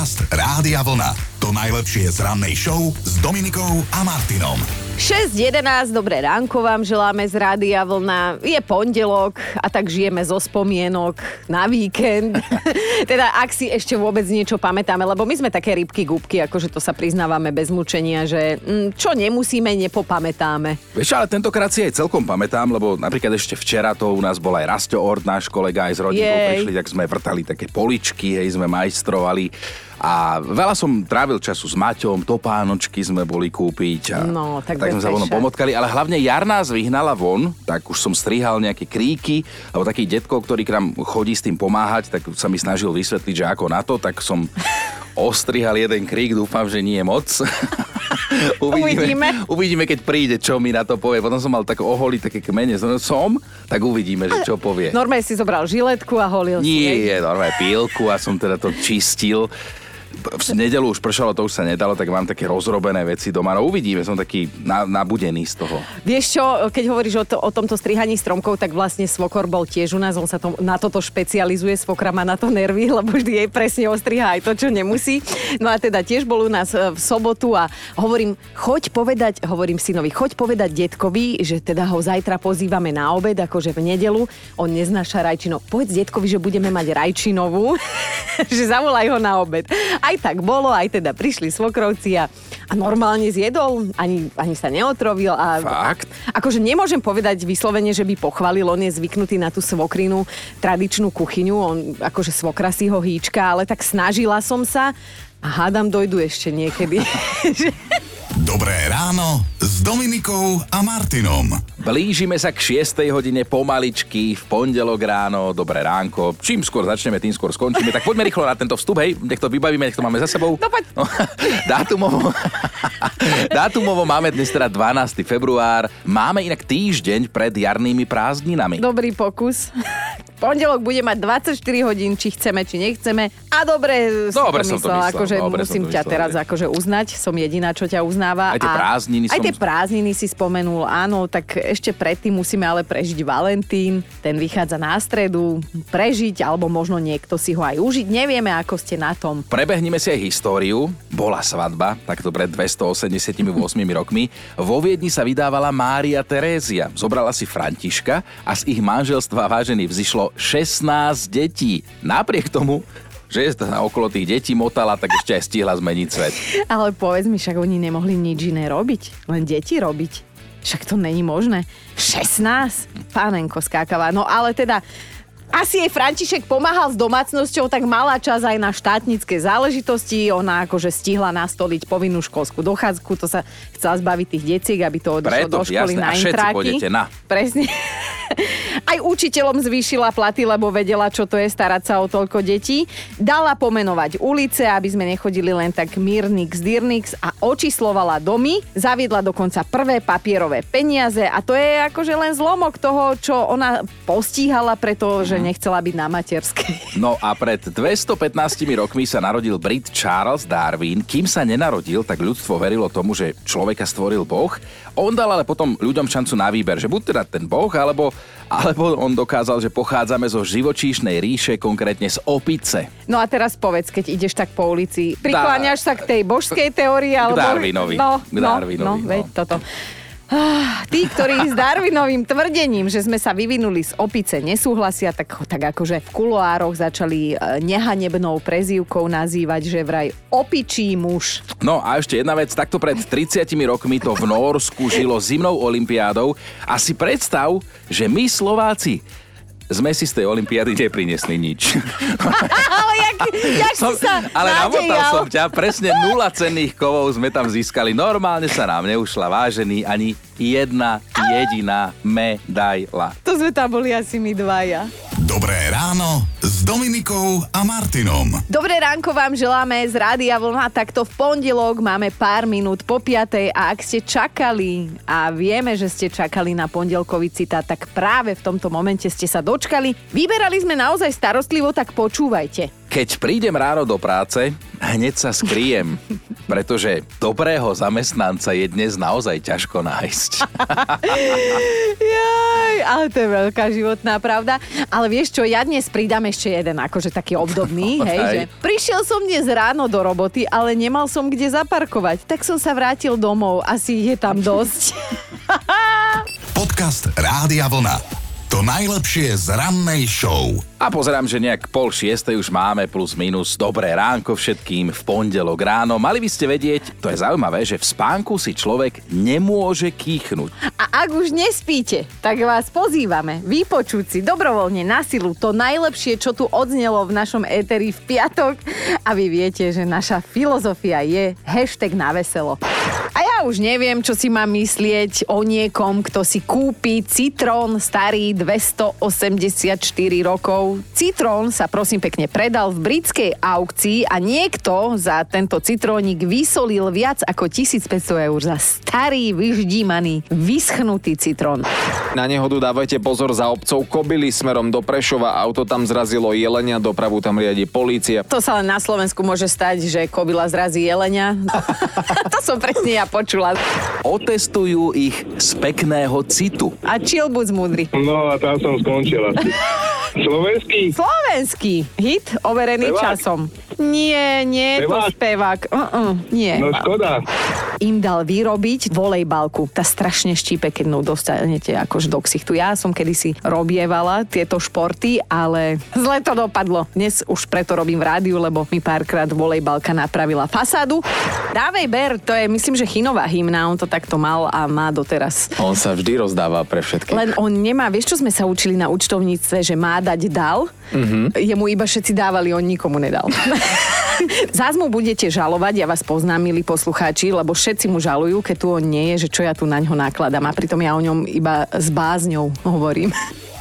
Podcast Rádia Vlna. To najlepšie z rannej show s Dominikou a Martinom. 6.11, dobré ránko vám želáme z Rádia Vlna. Je pondelok a tak žijeme zo spomienok na víkend. teda ak si ešte vôbec niečo pamätáme, lebo my sme také rybky gubky, akože to sa priznávame bez mučenia, že mm, čo nemusíme, nepopamätáme. Vieš, ale tentokrát si aj celkom pamätám, lebo napríklad ešte včera to u nás bol aj Rasto Ord, náš kolega aj s rodinou prišli, tak sme vrtali také poličky, hej, sme majstrovali a veľa som trávil času s Maťom, topánočky sme boli kúpiť. A, no, tak, tak sme sa vonom pomotkali, ale hlavne jar nás vyhnala von, tak už som strihal nejaké kríky, alebo taký detko, ktorý k nám chodí s tým pomáhať, tak sa mi snažil vysvetliť, že ako na to, tak som ostrihal jeden krík, dúfam, že nie je moc. uvidíme, uvidíme. Uvidíme, keď príde, čo mi na to povie. Potom som mal tak oholiť také kmene som, tak uvidíme, že čo povie. Normálne si zobral žiletku a holil Nie, si. Nie, normálne pílku a som teda to čistil v nedelu už pršalo, to už sa nedalo, tak mám také rozrobené veci doma. No uvidíme, som taký na, nabudený z toho. Vieš čo, keď hovoríš o, to, o tomto strihaní stromkov, tak vlastne Svokor bol tiež u nás, on sa to, na toto špecializuje, Svokra má na to nervy, lebo vždy jej presne ostriha aj to, čo nemusí. No a teda tiež bol u nás e, v sobotu a hovorím, choď povedať, hovorím synovi, choď povedať detkovi, že teda ho zajtra pozývame na obed, akože v nedelu, on neznáša rajčino. Povedz detkovi, že budeme mať rajčinovú, že zavolaj ho na obed. Aj tak bolo, aj teda prišli svokrovci a, a normálne zjedol, ani, ani sa neotrovil. A, Fakt? Akože nemôžem povedať vyslovene, že by pochválil, on je zvyknutý na tú svokrinu tradičnú kuchyňu, on akože svokra si ho hýčka, ale tak snažila som sa a hádam dojdu ešte niekedy. Dobré ráno s Dominikou a Martinom. Blížime sa k 6. hodine pomaličky v pondelok ráno, dobré ránko. Čím skôr začneme, tým skôr skončíme. Tak poďme rýchlo na tento vstup, hej, nech to vybavíme, nech to máme za sebou. No poď. No, dátumovo, dátumovo máme dnes teda 12. február. Máme inak týždeň pred jarnými prázdninami. Dobrý pokus pondelok bude mať 24 hodín, či chceme, či nechceme. A dobre, dobre som to myslel, myslel. akože dobre musím ťa myslel, teraz akože uznať, som jediná, čo ťa uznáva. Aj tie prázdniny Aj som... tie prázdniny si spomenul, áno, tak ešte predtým musíme ale prežiť Valentín, ten vychádza na stredu, prežiť, alebo možno niekto si ho aj užiť, nevieme, ako ste na tom. Prebehneme si aj históriu. Bola svadba, takto pred 288 rokmi. Vo Viedni sa vydávala Mária Terézia. Zobrala si Františka a z ich manželstva vážený vzýšlo 16 detí. Napriek tomu, že sa okolo tých detí motala, tak ešte aj stihla zmeniť svet. Ale povedz mi, však oni nemohli nič iné robiť, len deti robiť. Však to není možné. 16? Pánenko skákava. No ale teda asi jej František pomáhal s domácnosťou, tak mala čas aj na štátnické záležitosti. Ona akože stihla nastoliť povinnú školskú dochádzku, to sa chcela zbaviť tých deciek, aby to odišlo Preto, do školy jasné, na intráky. na. Presne. Aj učiteľom zvýšila platy, lebo vedela, čo to je starať sa o toľko detí. Dala pomenovať ulice, aby sme nechodili len tak Mirnix, Dirnix a očíslovala domy. Zaviedla dokonca prvé papierové peniaze a to je akože len zlomok toho, čo ona postíhala, pretože nechcela byť na materskej. No a pred 215 rokmi sa narodil Brit Charles Darwin. Kým sa nenarodil, tak ľudstvo verilo tomu, že človeka stvoril Boh. On dal ale potom ľuďom šancu na výber, že buď teda ten Boh, alebo, alebo on dokázal, že pochádzame zo živočíšnej ríše, konkrétne z opice. No a teraz povedz, keď ideš tak po ulici, prikláňaš sa k tej božskej teórii, alebo... K Darwinovi. No, k Darwinovi, no, no, no. veď toto. Ah, tí, ktorí s Darwinovým tvrdením, že sme sa vyvinuli z opice, nesúhlasia, tak, tak akože v kuloároch začali e, nehanebnou prezývkou nazývať, že vraj opičí muž. No a ešte jedna vec, takto pred 30 rokmi to v Norsku žilo zimnou olympiádou a si predstav, že my Slováci sme si z tej olympiády neprinesli nič. ale jak, jak som, si sa Ale namotal som ťa, presne nula cenných kovov sme tam získali. Normálne sa nám neušla vážený ani jedna jediná medaila. To sme tam boli asi my dvaja. Dobré ráno s Dominikou a Martinom. Dobré ránko vám želáme z Rádia Vlna. Takto v pondelok máme pár minút po piatej a ak ste čakali a vieme, že ste čakali na pondelkový citát, tak práve v tomto momente ste sa dočkali. Vyberali sme naozaj starostlivo, tak počúvajte. Keď prídem ráno do práce, hneď sa skriem, pretože dobrého zamestnanca je dnes naozaj ťažko nájsť. Jaj, ale to je veľká životná pravda. Ale vieš čo, ja dnes pridám ešte jeden, akože taký obdobný, hej, Hej. že prišiel som dnes ráno do roboty, ale nemal som kde zaparkovať, tak som sa vrátil domov, asi je tam dosť. Podcast Rádia Vlna. To najlepšie z rannej show. A pozerám, že nejak pol šiestej už máme plus minus. Dobré ránko všetkým v pondelok ráno. Mali by ste vedieť, to je zaujímavé, že v spánku si človek nemôže kýchnuť. A ak už nespíte, tak vás pozývame vypočuť si dobrovoľne na silu to najlepšie, čo tu odznelo v našom éteri v piatok. A vy viete, že naša filozofia je hashtag na veselo. A ja už neviem, čo si mám myslieť o niekom, kto si kúpi citrón starý 284 rokov. Citrón sa prosím pekne predal v britskej aukcii a niekto za tento citrónik vysolil viac ako 1500 eur za starý, vyždímaný, vyschnutý citrón. Na nehodu dávajte pozor za obcov Kobily smerom do Prešova. Auto tam zrazilo jelenia, dopravu tam riadi polícia. To sa len na Slovensku môže stať, že kobila zrazí jelenia. to som presne ja počula. Otestujú ich z pekného citu. A čilbuc múdry. No a tam som skončil asi. Slovenský? Slovenský hit overený Spevák? časom. Nie, nie je to Spevák? spevák. Uh-uh, nie. No škoda. Im dal vyrobiť volejbalku. Tá strašne štípe, keď ňou dostanete akož do ksichtu. Ja som kedysi robievala tieto športy, ale zle to dopadlo. Dnes už preto robím v rádiu, lebo mi párkrát volejbalka napravila fasádu. Dávej ber, to je myslím, že chinová hymna, on to takto mal a má doteraz. On sa vždy rozdáva pre všetkých. Len on nemá, vieš čo sme sa učili na účtovníctve, že má dať dal, mm-hmm. jemu iba všetci dávali, on nikomu nedal. Zás mu budete žalovať, ja vás poznám, milí poslucháči, lebo všetci mu žalujú, keď tu on nie je, že čo ja tu na ňo nakladám. A pritom ja o ňom iba s bázňou hovorím.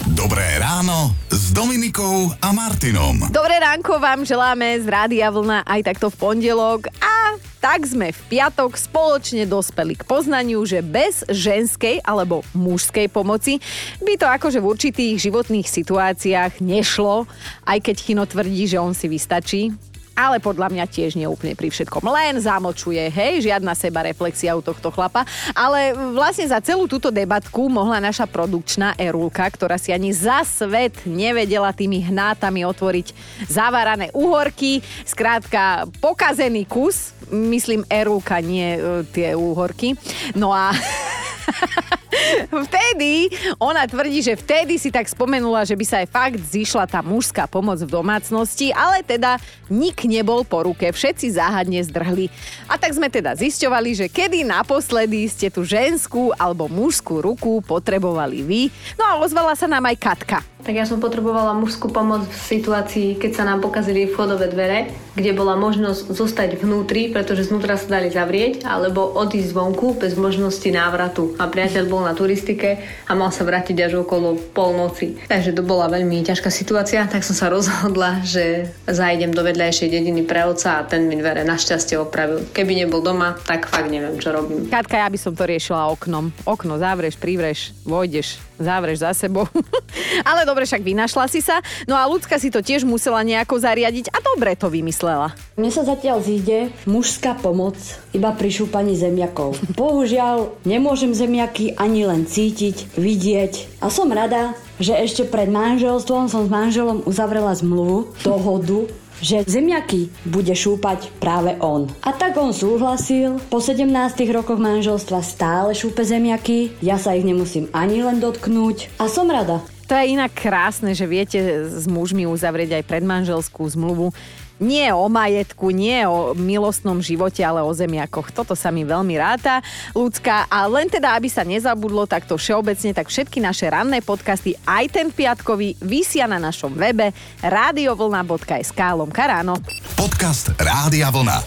Dobré ráno s Dominikou a Martinom. Dobré ránko vám želáme z Rádia Vlna aj takto v pondelok a tak sme v piatok spoločne dospeli k poznaniu, že bez ženskej alebo mužskej pomoci by to akože v určitých životných situáciách nešlo, aj keď Chino tvrdí, že on si vystačí. Ale podľa mňa tiež neúplne pri všetkom. Len zamočuje, hej, žiadna seba reflexia u tohto chlapa. Ale vlastne za celú túto debatku mohla naša produkčná Erulka, ktorá si ani za svet nevedela tými hnátami otvoriť zavarané uhorky. Skrátka, pokazený kus. Myslím Erulka, nie e, tie úhorky. No a... vtedy, ona tvrdí, že vtedy si tak spomenula, že by sa aj fakt zišla tá mužská pomoc v domácnosti, ale teda nik nebol po ruke, všetci záhadne zdrhli. A tak sme teda zisťovali, že kedy naposledy ste tú ženskú alebo mužskú ruku potrebovali vy. No a ozvala sa nám aj Katka. Tak ja som potrebovala mužskú pomoc v situácii, keď sa nám pokazili vchodové dvere, kde bola možnosť zostať vnútri, pretože znútra sa dali zavrieť, alebo odísť zvonku bez možnosti návratu. A priateľ bol na turistike a mal sa vrátiť až okolo polnoci. Takže to bola veľmi ťažká situácia, tak som sa rozhodla, že zajdem do vedľajšej dediny pre oca a ten mi dvere našťastie opravil. Keby nebol doma, tak fakt neviem, čo robím. Katka, ja by som to riešila oknom. Okno zavreš, privreš, vojdeš, zavreš za sebou. Ale dobre, však vynašla si sa. No a ľudská si to tiež musela nejako zariadiť a dobre to vymyslela. Mne sa zatiaľ zíde mužská pomoc iba pri šúpaní zemiakov. Bohužiaľ, nemôžem zemiaky ani len cítiť, vidieť. A som rada, že ešte pred manželstvom som s manželom uzavrela zmluvu, dohodu, že zemiaky bude šúpať práve on. A tak on súhlasil, po 17 rokoch manželstva stále šúpe zemiaky, ja sa ich nemusím ani len dotknúť a som rada. To je inak krásne, že viete s mužmi uzavrieť aj predmanželskú zmluvu. Nie o majetku, nie o milostnom živote, ale o zemiakoch. Toto sa mi veľmi ráta, ľudská. A len teda, aby sa nezabudlo takto všeobecne, tak všetky naše ranné podcasty, aj ten piatkový, vysia na našom webe radiovlna.sk lomka ráno. Podcast Rádia Vlna.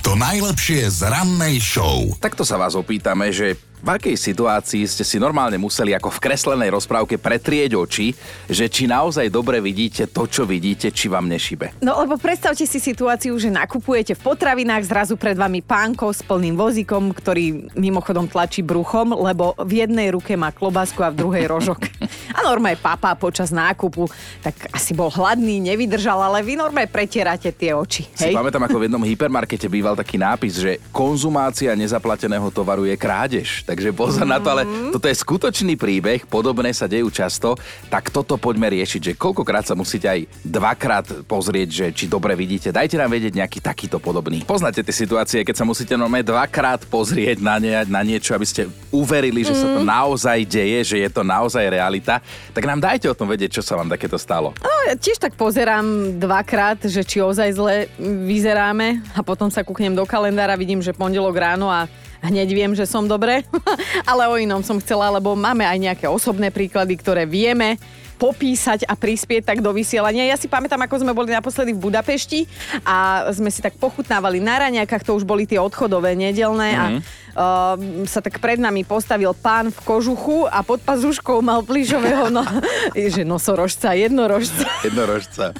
To najlepšie z rannej show. Takto sa vás opýtame, že v akej situácii ste si normálne museli ako v kreslenej rozprávke pretrieť oči, že či naozaj dobre vidíte to, čo vidíte, či vám nešibe. No lebo predstavte si situáciu, že nakupujete v potravinách, zrazu pred vami pánko s plným vozíkom, ktorý mimochodom tlačí bruchom, lebo v jednej ruke má klobásku a v druhej rožok. A normálne papa počas nákupu, tak asi bol hladný, nevydržal, ale vy normálne pretierate tie oči. Si Hej? pamätám, ako v jednom hypermarkete býval taký nápis, že konzumácia nezaplateného tovaru je krádež. Takže pozor na to, ale Mhm. toto je skutočný príbeh, podobné sa dejú často, tak toto poďme riešiť, že koľkokrát sa musíte aj dvakrát pozrieť, že či dobre vidíte. Dajte nám vedieť nejaký takýto podobný. Poznáte tie situácie, keď sa musíte normálne dvakrát pozrieť na, nie, na niečo, aby ste uverili, že sa Mhm. to naozaj deje, že je to naozaj realita. Tak nám dajte o tom vedieť, čo sa vám takéto stalo. No, ja tiež tak pozerám dvakrát, že či ozaj zle vyzeráme a potom sa kúknem do kalendára, vidím, že pondelok ráno a hneď viem, že som dobre. Ale o inom som chcela, lebo máme aj nejaké osobné príklady, ktoré vieme popísať a prispieť tak do vysielania. Ja si pamätám, ako sme boli naposledy v Budapešti a sme si tak pochutnávali na raňakách, to už boli tie odchodové nedelné a uh, sa tak pred nami postavil pán v kožuchu a pod pazuškou mal plížového no, že nosorožca, jednorožca. Jednorožca.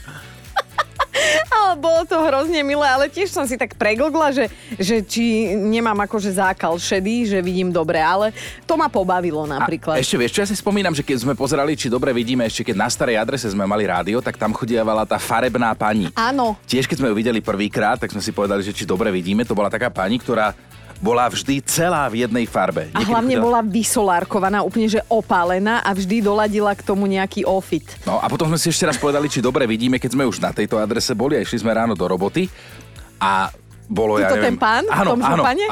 Ale bolo to hrozne milé, ale tiež som si tak preglgla, že, že či nemám akože zákal šedý, že vidím dobre, ale to ma pobavilo napríklad. A ešte vieš, čo ja si spomínam, že keď sme pozerali, či dobre vidíme, ešte keď na starej adrese sme mali rádio, tak tam chodievala tá farebná pani. Áno, Tiež keď sme ju videli prvýkrát, tak sme si povedali, že či dobre vidíme, to bola taká pani, ktorá bola vždy celá v jednej farbe. a Niekedy hlavne chodila- bola vysolárkovaná, úplne že opálená a vždy doladila k tomu nejaký ofit. No a potom sme si ešte raz povedali, či dobre vidíme, keď sme už na tejto adrese boli a išli sme ráno do roboty a bolo, ja Tuto neviem... ten pán v áno, tom áno. župane?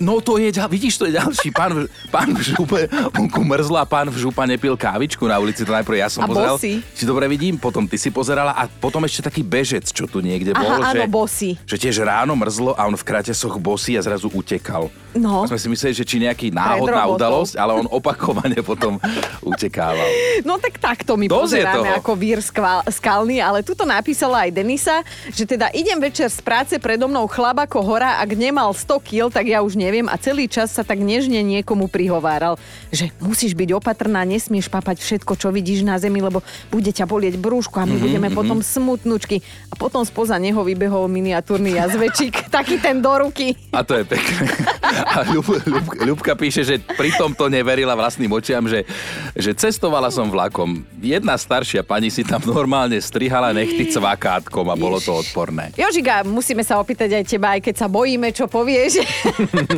No to je, vidíš, to je ďalší pán, v- pán v župe, vonku mrzlo a pán v župane pil kávičku na ulici, to najprv ja som A pozeral. bosý. Či dobre vidím, potom ty si pozerala a potom ešte taký bežec, čo tu niekde Aha, bol. áno, že, bosý. Že tiež ráno mrzlo a on v kratesoch bosý a zrazu utekal. No. A sme si mysleli, že či nejaký náhodná udalosť, ale on opakovane potom utekával. No tak takto my Dosť pozeráme ako vír skval, skalný, ale tuto napísala aj Denisa, že teda idem večer z práce predo mnou chlap ako hora, ak nemal 100 kg, tak ja už neviem a celý čas sa tak nežne niekomu prihováral, že musíš byť opatrná, nesmieš papať všetko, čo vidíš na zemi, lebo bude ťa bolieť brúško a my mm-hmm, budeme potom smutnúčky. A potom spoza neho vybehol miniatúrny jazvečík, taký ten do ruky. A to je pekné. A Ľub, Ľub, Ľubka píše, že pritom to neverila vlastným očiam, že, že cestovala som vlakom. Jedna staršia pani si tam normálne strihala nechty cvakátkom a bolo to odporné. Jožika, musíme sa opýtať aj teba, aj keď sa bojíme, čo povieš.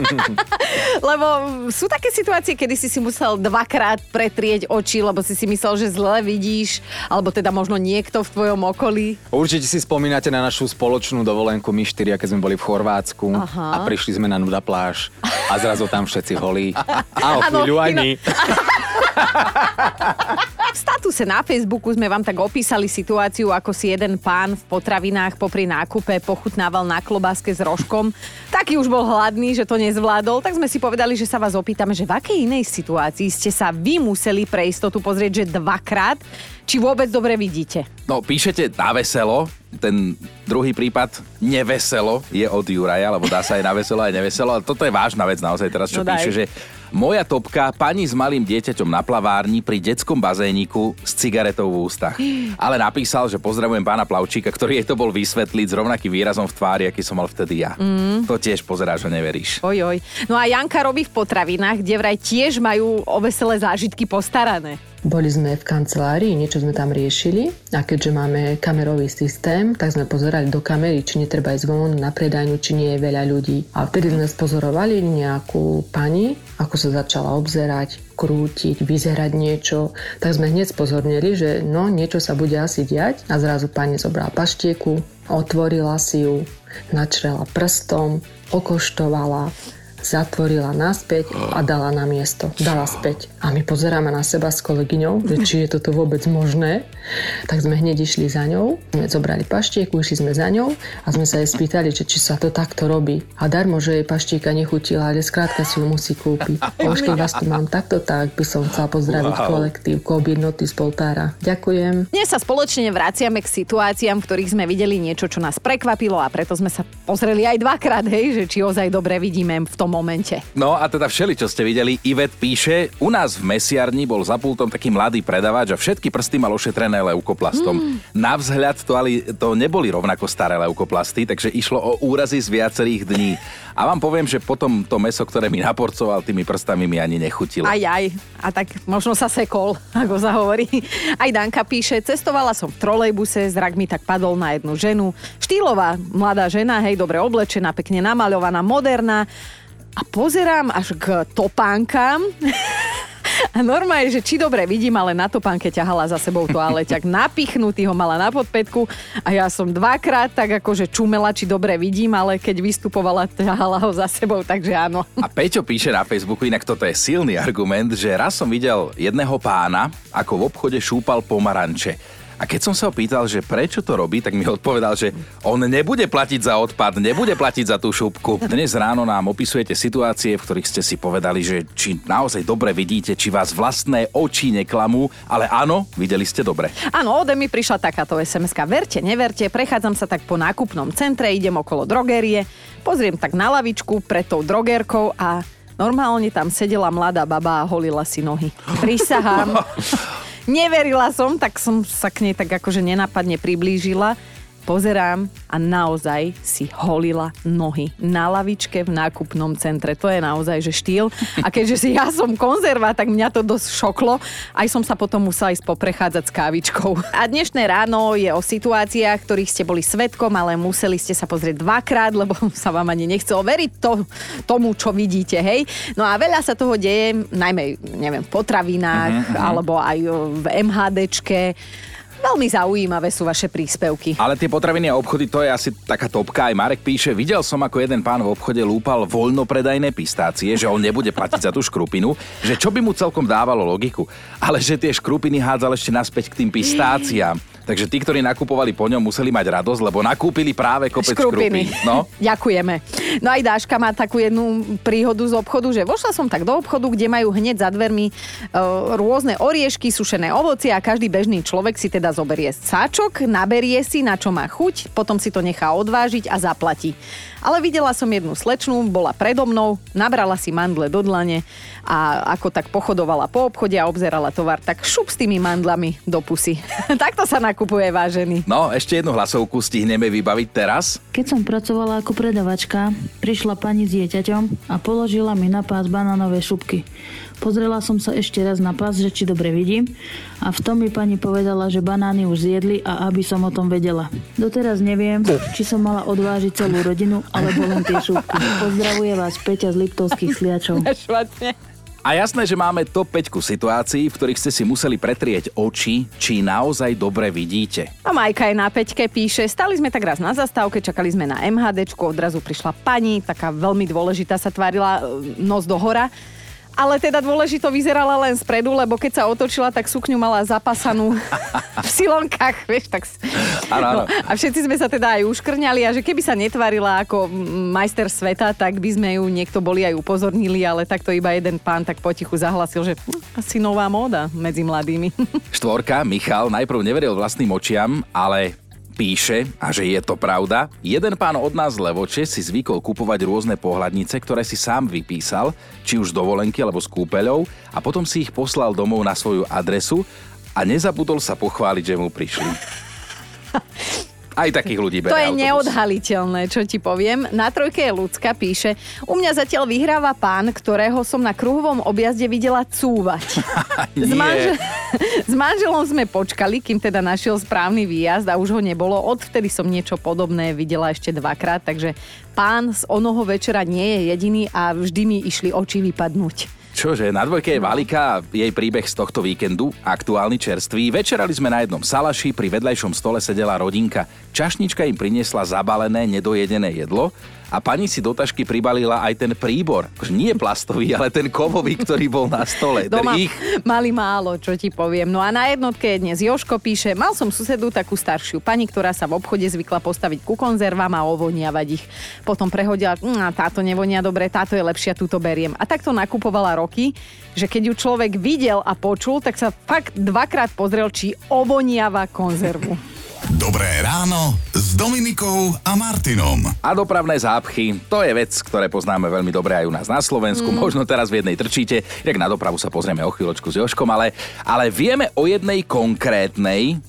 lebo sú také situácie, kedy si si musel dvakrát pretrieť oči, lebo si si myslel, že zle vidíš, alebo teda možno niekto v tvojom okolí. Určite si spomínate na našu spoločnú dovolenku my štyria, keď sme boli v Chorvátsku Aha. a prišli sme na nuda pláž a zrazu tam všetci holí. A o chvíľu my. V statuse na Facebooku sme vám tak opísali situáciu, ako si jeden pán v potravinách popri nákupe pochutnával na klobáske s rožkom. Taký už bol hladný, že to nezvládol, tak sme si povedali, že sa vás opýtame, že v akej inej situácii ste sa vy museli pre istotu pozrieť, že dvakrát, či vôbec dobre vidíte. No, píšete na veselo, ten druhý prípad neveselo je od Juraja, lebo dá sa aj na veselo, aj neveselo. A toto je vážna vec naozaj teraz, čo No daj. píše, že moja topka, pani s malým dieťaťom na plavárni pri detskom bazéniku s cigaretou v ústach. Ale napísal, že pozdravujem pána Plavčíka, ktorý jej to bol vysvetliť s rovnakým výrazom v tvári, aký som mal vtedy ja. Mm. To tiež pozeráš a neveríš. Oj, oj. No a Janka robí v potravinách, kde vraj tiež majú o veselé zážitky postarané. Boli sme v kancelárii, niečo sme tam riešili a keďže máme kamerový systém, tak sme pozerali do kamery, či netreba ísť von na predajňu, či nie je veľa ľudí. A vtedy sme spozorovali nejakú pani, ako sa začala obzerať, krútiť, vyzerať niečo, tak sme hneď spozornili, že no niečo sa bude asi diať a zrazu pani zobrala paštieku, otvorila si ju, načrela prstom, okoštovala, zatvorila naspäť a dala na miesto. Dala späť. A my pozeráme na seba s kolegyňou, že či je toto vôbec možné. Tak sme hneď išli za ňou, sme zobrali paštieku, išli sme za ňou a sme sa jej spýtali, že či sa to takto robí. A darmo, že jej paštieka nechutila, ale skrátka si ju musí kúpiť. Už keď vás tu mám takto, tak by som chcela pozdraviť Wow. kolektív Kobe Noty z Poltára. Ďakujem. Dnes sa spoločne vraciame k situáciám, v ktorých sme videli niečo, čo nás prekvapilo a preto sme sa pozreli aj dvakrát, hej, že či ozaj dobre vidíme v tom tom momente. No a teda všeli, čo ste videli, Ivet píše, u nás v mesiarni bol za pultom taký mladý predavač a všetky prsty mal ošetrené leukoplastom. Mm. Na vzhľad to, ale, to neboli rovnako staré leukoplasty, takže išlo o úrazy z viacerých dní. A vám poviem, že potom to meso, ktoré mi naporcoval tými prstami, mi ani nechutilo. Aj, aj. A tak možno sa sekol, ako sa hovorí. Aj Danka píše, cestovala som v trolejbuse, zrak mi tak padol na jednu ženu. Štýlová mladá žena, hej, dobre oblečená, pekne namaľovaná, moderná. A pozerám až k topánkam. A normálne, že či dobre vidím, ale na topánke ťahala za sebou toaleťak. Napichnutý ho mala na podpätku a ja som dvakrát tak akože čumela, či dobre vidím, ale keď vystupovala, ťahala ho za sebou, takže áno. A Peťo píše na Facebooku, inak toto je silný argument, že raz som videl jedného pána, ako v obchode šúpal pomaranče. A keď som sa ho pýtal, že prečo to robí, tak mi odpovedal, že on nebude platiť za odpad, nebude platiť za tú šupku. Dnes ráno nám opisujete situácie, v ktorých ste si povedali, že či naozaj dobre vidíte, či vás vlastné oči neklamú, ale áno, videli ste dobre. Áno, ode mi prišla takáto sms Verte, neverte, prechádzam sa tak po nákupnom centre, idem okolo drogerie, pozriem tak na lavičku pred tou drogerkou a normálne tam sedela mladá baba a holila si nohy. Prisahám. Neverila som, tak som sa k nej tak akože nenápadne priblížila. Pozerám a naozaj si holila nohy na lavičke v nákupnom centre. To je naozaj že štýl. A keďže si ja som konzerva, tak mňa to dosť šoklo. Aj som sa potom musela ísť poprechádzať s kávičkou. A dnešné ráno je o situáciách, ktorých ste boli svetkom, ale museli ste sa pozrieť dvakrát, lebo sa vám ani nechcelo veriť to, tomu, čo vidíte, hej. No a veľa sa toho deje, najmä, neviem, v potravinách, uh-huh. alebo aj v MHDčke Veľmi zaujímavé sú vaše príspevky. Ale tie potraviny a obchody, to je asi taká topka. Aj Marek píše, videl som, ako jeden pán v obchode lúpal voľnopredajné pistácie, že on nebude platiť za tú škrupinu, že čo by mu celkom dávalo logiku. Ale že tie škrupiny hádzal ešte naspäť k tým pistáciám. Takže tí, ktorí nakupovali po ňom, museli mať radosť, lebo nakúpili práve kopec škrupiny. No? Ďakujeme. No aj Dáška má takú jednu príhodu z obchodu, že vošla som tak do obchodu, kde majú hneď za dvermi e, rôzne oriešky, sušené ovocie a každý bežný človek si teda zoberie sáčok, naberie si, na čo má chuť, potom si to nechá odvážiť a zaplatí. Ale videla som jednu slečnú, bola predo mnou, nabrala si mandle do dlane a ako tak pochodovala po obchode a obzerala tovar, tak šup s tými mandlami do pusy. Takto sa nakupuje, vážený. No, ešte jednu hlasovku stihneme vybaviť teraz. Keď som pracovala ako predavačka, prišla pani s dieťaťom a položila mi na pás banánové šupky. Pozrela som sa ešte raz na pás, že či dobre vidím a v tom mi pani povedala, že banány už zjedli a aby som o tom vedela. Doteraz neviem, či som mala odvážiť celú rodinu alebo len tie šupky. Pozdravuje vás Peťa z Liptovských sliačov. A jasné, že máme top 5 situácií, v ktorých ste si museli pretrieť oči, či naozaj dobre vidíte. A Majka je na peťke, píše, stali sme tak raz na zastávke, čakali sme na MHDčku, odrazu prišla pani, taká veľmi dôležitá sa tvárila e, nos do hora ale teda dôležito vyzerala len spredu, lebo keď sa otočila, tak sukňu mala zapasanú silonkách, vieš, tak... No, a všetci sme sa teda aj uškrňali a že keby sa netvarila ako majster sveta, tak by sme ju niekto boli aj upozornili, ale takto iba jeden pán tak potichu zahlasil, že hm, asi nová móda medzi mladými. Štvorka, Michal, najprv neveril vlastným očiam, ale píše, a že je to pravda, jeden pán od nás Levoče si zvykol kupovať rôzne pohľadnice, ktoré si sám vypísal, či už z dovolenky alebo z kúpeľov, a potom si ich poslal domov na svoju adresu a nezabudol sa pochváliť, že mu prišli. Aj takých ľudí To je autobus. neodhaliteľné, čo ti poviem. Na trojke je ľudská, píše, u mňa zatiaľ vyhráva pán, ktorého som na kruhovom objazde videla cúvať. s, manžel... s manželom sme počkali, kým teda našiel správny výjazd a už ho nebolo. Odvtedy som niečo podobné videla ešte dvakrát, takže pán z onoho večera nie je jediný a vždy mi išli oči vypadnúť. Čože, na dvojke je Valika, jej príbeh z tohto víkendu, aktuálny čerstvý. Večerali sme na jednom salaši, pri vedľajšom stole sedela rodinka. Čašnička im priniesla zabalené, nedojedené jedlo a pani si do tašky pribalila aj ten príbor. Nie plastový, ale ten kovový, ktorý bol na stole. Doma ich... mali málo, čo ti poviem. No a na jednotke dnes Joško píše, mal som susedu takú staršiu pani, ktorá sa v obchode zvykla postaviť ku konzervám a ovoniavať ich. Potom prehodila, hm, táto nevonia dobre, táto je lepšia, túto beriem. A takto nakupovala roky, že keď ju človek videl a počul, tak sa fakt dvakrát pozrel, či ovoniava konzervu. Dobré ráno s Dominikou a Martinom. A dopravné zápchy, to je vec, ktoré poznáme veľmi dobre aj u nás na Slovensku. Mm. Možno teraz v jednej trčíte, tak na dopravu sa pozrieme o chvíľočku s Joškom, ale, ale vieme o jednej konkrétnej,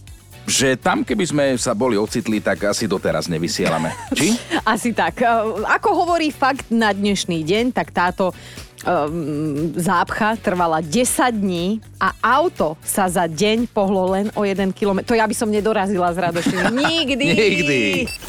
že tam, keby sme sa boli ocitli, tak asi doteraz nevysielame. Či? Asi tak. Ako hovorí fakt na dnešný deň, tak táto um, zápcha trvala 10 dní a auto sa za deň pohlo len o 1 km. To ja by som nedorazila z radosti. Nikdy. Nikdy.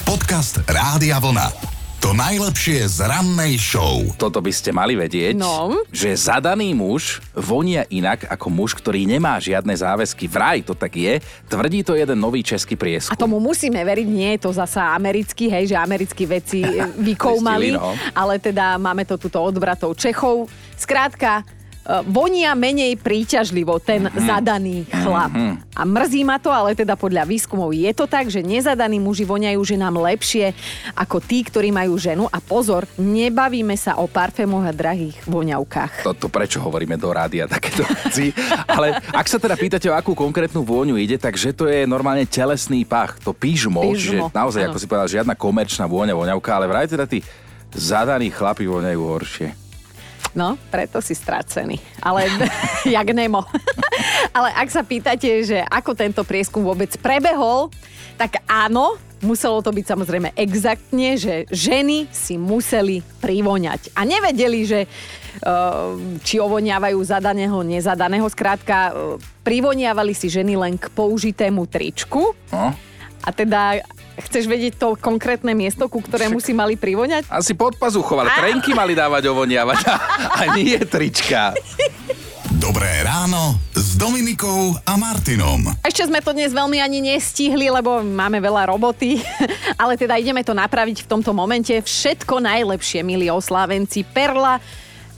Podcast Rádia Vlna. To najlepšie z rannej show. Toto by ste mali vedieť, No. že zadaný muž vonia inak ako muž, ktorý nemá žiadne záväzky. Vraj to tak je, tvrdí to jeden nový český A prieskum. tomu musíme veriť, nie je to zasa americký, hej, že americkí veci vykoumali, no. ale teda máme to tuto od bratov Čechov. Skrátka, vonia menej príťažlivo ten Mhm. zadaný chlap. A mrzí ma to, ale teda podľa výskumov je to tak, že nezadaní muži voniajú ženám lepšie ako tí, ktorí majú ženu. A pozor, nebavíme sa o parfémoch a drahých voňavkách. Toto prečo hovoríme do rádia takéto veci. Ale ak sa teda pýtate, o akú konkrétnu vôňu ide, takže to je normálne telesný pach. To pížmo, Pížmo, čiže naozaj, áno. ako si povedal, žiadna komerčná vôňa, voňavka, ale vraj teda tí zadaní chlapi voňajú horšie. No, preto si stracený. Ale jak Nemo. Ale ak sa pýtate, že ako tento prieskum vôbec prebehol, tak áno, muselo to byť samozrejme exaktne, že ženy si museli privoňať. A nevedeli, že uh, či ovoniavajú zadaného, nezadaného. Skrátka, uh, privoniavali si ženy len k použitému tričku. No? A teda chceš vedieť to konkrétne miesto, ku ktorému si mali privoňať? Asi pod pazuchov, ale trenky mali dávať ovoniavať a, a nie trička. Dobré ráno s Dominikou a Martinom. Ešte sme to dnes veľmi ani nestihli, lebo máme veľa roboty, ale teda ideme to napraviť v tomto momente. Všetko najlepšie, milí oslávenci. Perla,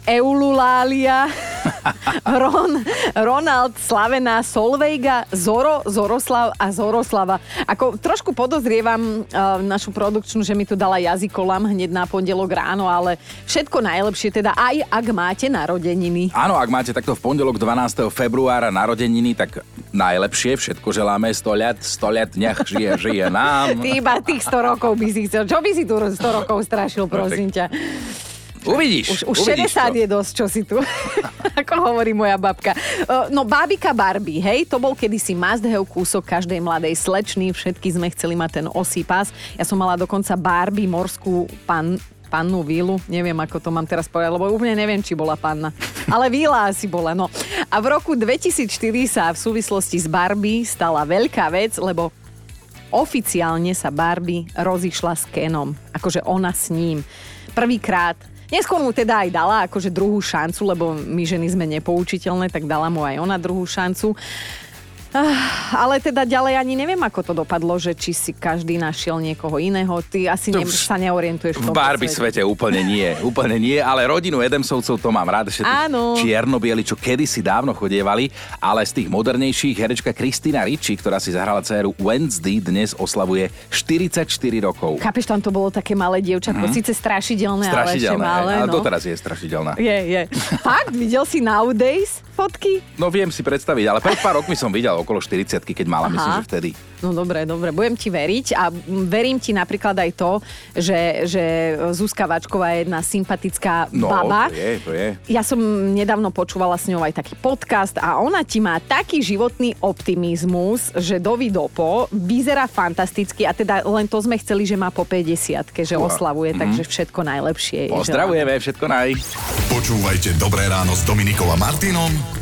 Eululália, Ron, Ronald, Slavena, Solvejga, Zoro, Zoroslav a Zoroslava. Ako trošku podozrievam uh, našu produkčnú, že mi tu dala jazykolam hneď na pondelok ráno, ale všetko najlepšie, teda aj ak máte narodeniny. Áno, ak máte takto v pondelok 12. februára narodeniny, tak najlepšie, všetko želáme 100 ľat, 100 ľat, nech žije, žije nám. Ty iba tých 100 rokov by si chcel. Čo by si tu 100 rokov strašil, prosím ťa? Uvidíš, Už, už uvidíš 60 to. je dosť, čo si tu. Ako hovorí moja babka. No, bábika Barbie, hej, to bol kedysi must have kúsok každej mladej slečny. Všetky sme chceli mať ten osý pás. Ja som mala dokonca Barbie morskú pan, pannu vílu. Neviem, ako to mám teraz povedať, lebo úplne neviem, či bola panna. Ale víla asi bola, no. A v roku 2004 sa v súvislosti s Barbie stala veľká vec, lebo oficiálne sa Barbie rozišla s Kenom. Akože ona s ním. Prvýkrát. Neskôr mu teda aj dala akože druhú šancu, lebo my ženy sme nepoučiteľné, tak dala mu aj ona druhú šancu. Ah, ale teda ďalej ani neviem, ako to dopadlo, že či si každý našiel niekoho iného. Ty asi ne, v- sa neorientuješ V v tomto Barbie svete úplne nie, úplne nie, ale rodinu Edemsovcov to mám rád, ešte Áno. čierno-bieli, čo kedysi dávno chodievali, ale z tých modernejších herečka Kristina Ricci, ktorá si zahrala dceru Wednesday, dnes oslavuje 44 rokov. Chápeš, tam to bolo také malé dievčatko, mm. síce strašidelné, ale ešte Strašidelné, malé. ale no. doteraz je strašidelná. Je, je. Fakt? Videl si nowadays fotky? No viem si predstaviť, ale pred pár rokmi som videl okolo 40 keď mala, Aha. myslím, že vtedy. No dobre, dobre, budem ti veriť a verím ti napríklad aj to, že, že Zuzka Vačková je jedna sympatická No, baba. to je, to je. Ja som nedávno počúvala s ňou aj taký podcast a ona ti má taký životný optimizmus, že dovidopo vyzerá fantasticky a teda len to sme chceli, že má po 50 že oslavuje, Mhm. takže všetko najlepšie. Pozdravujeme, všetko naj. Počúvajte Dobré ráno s Dominikou a Martinom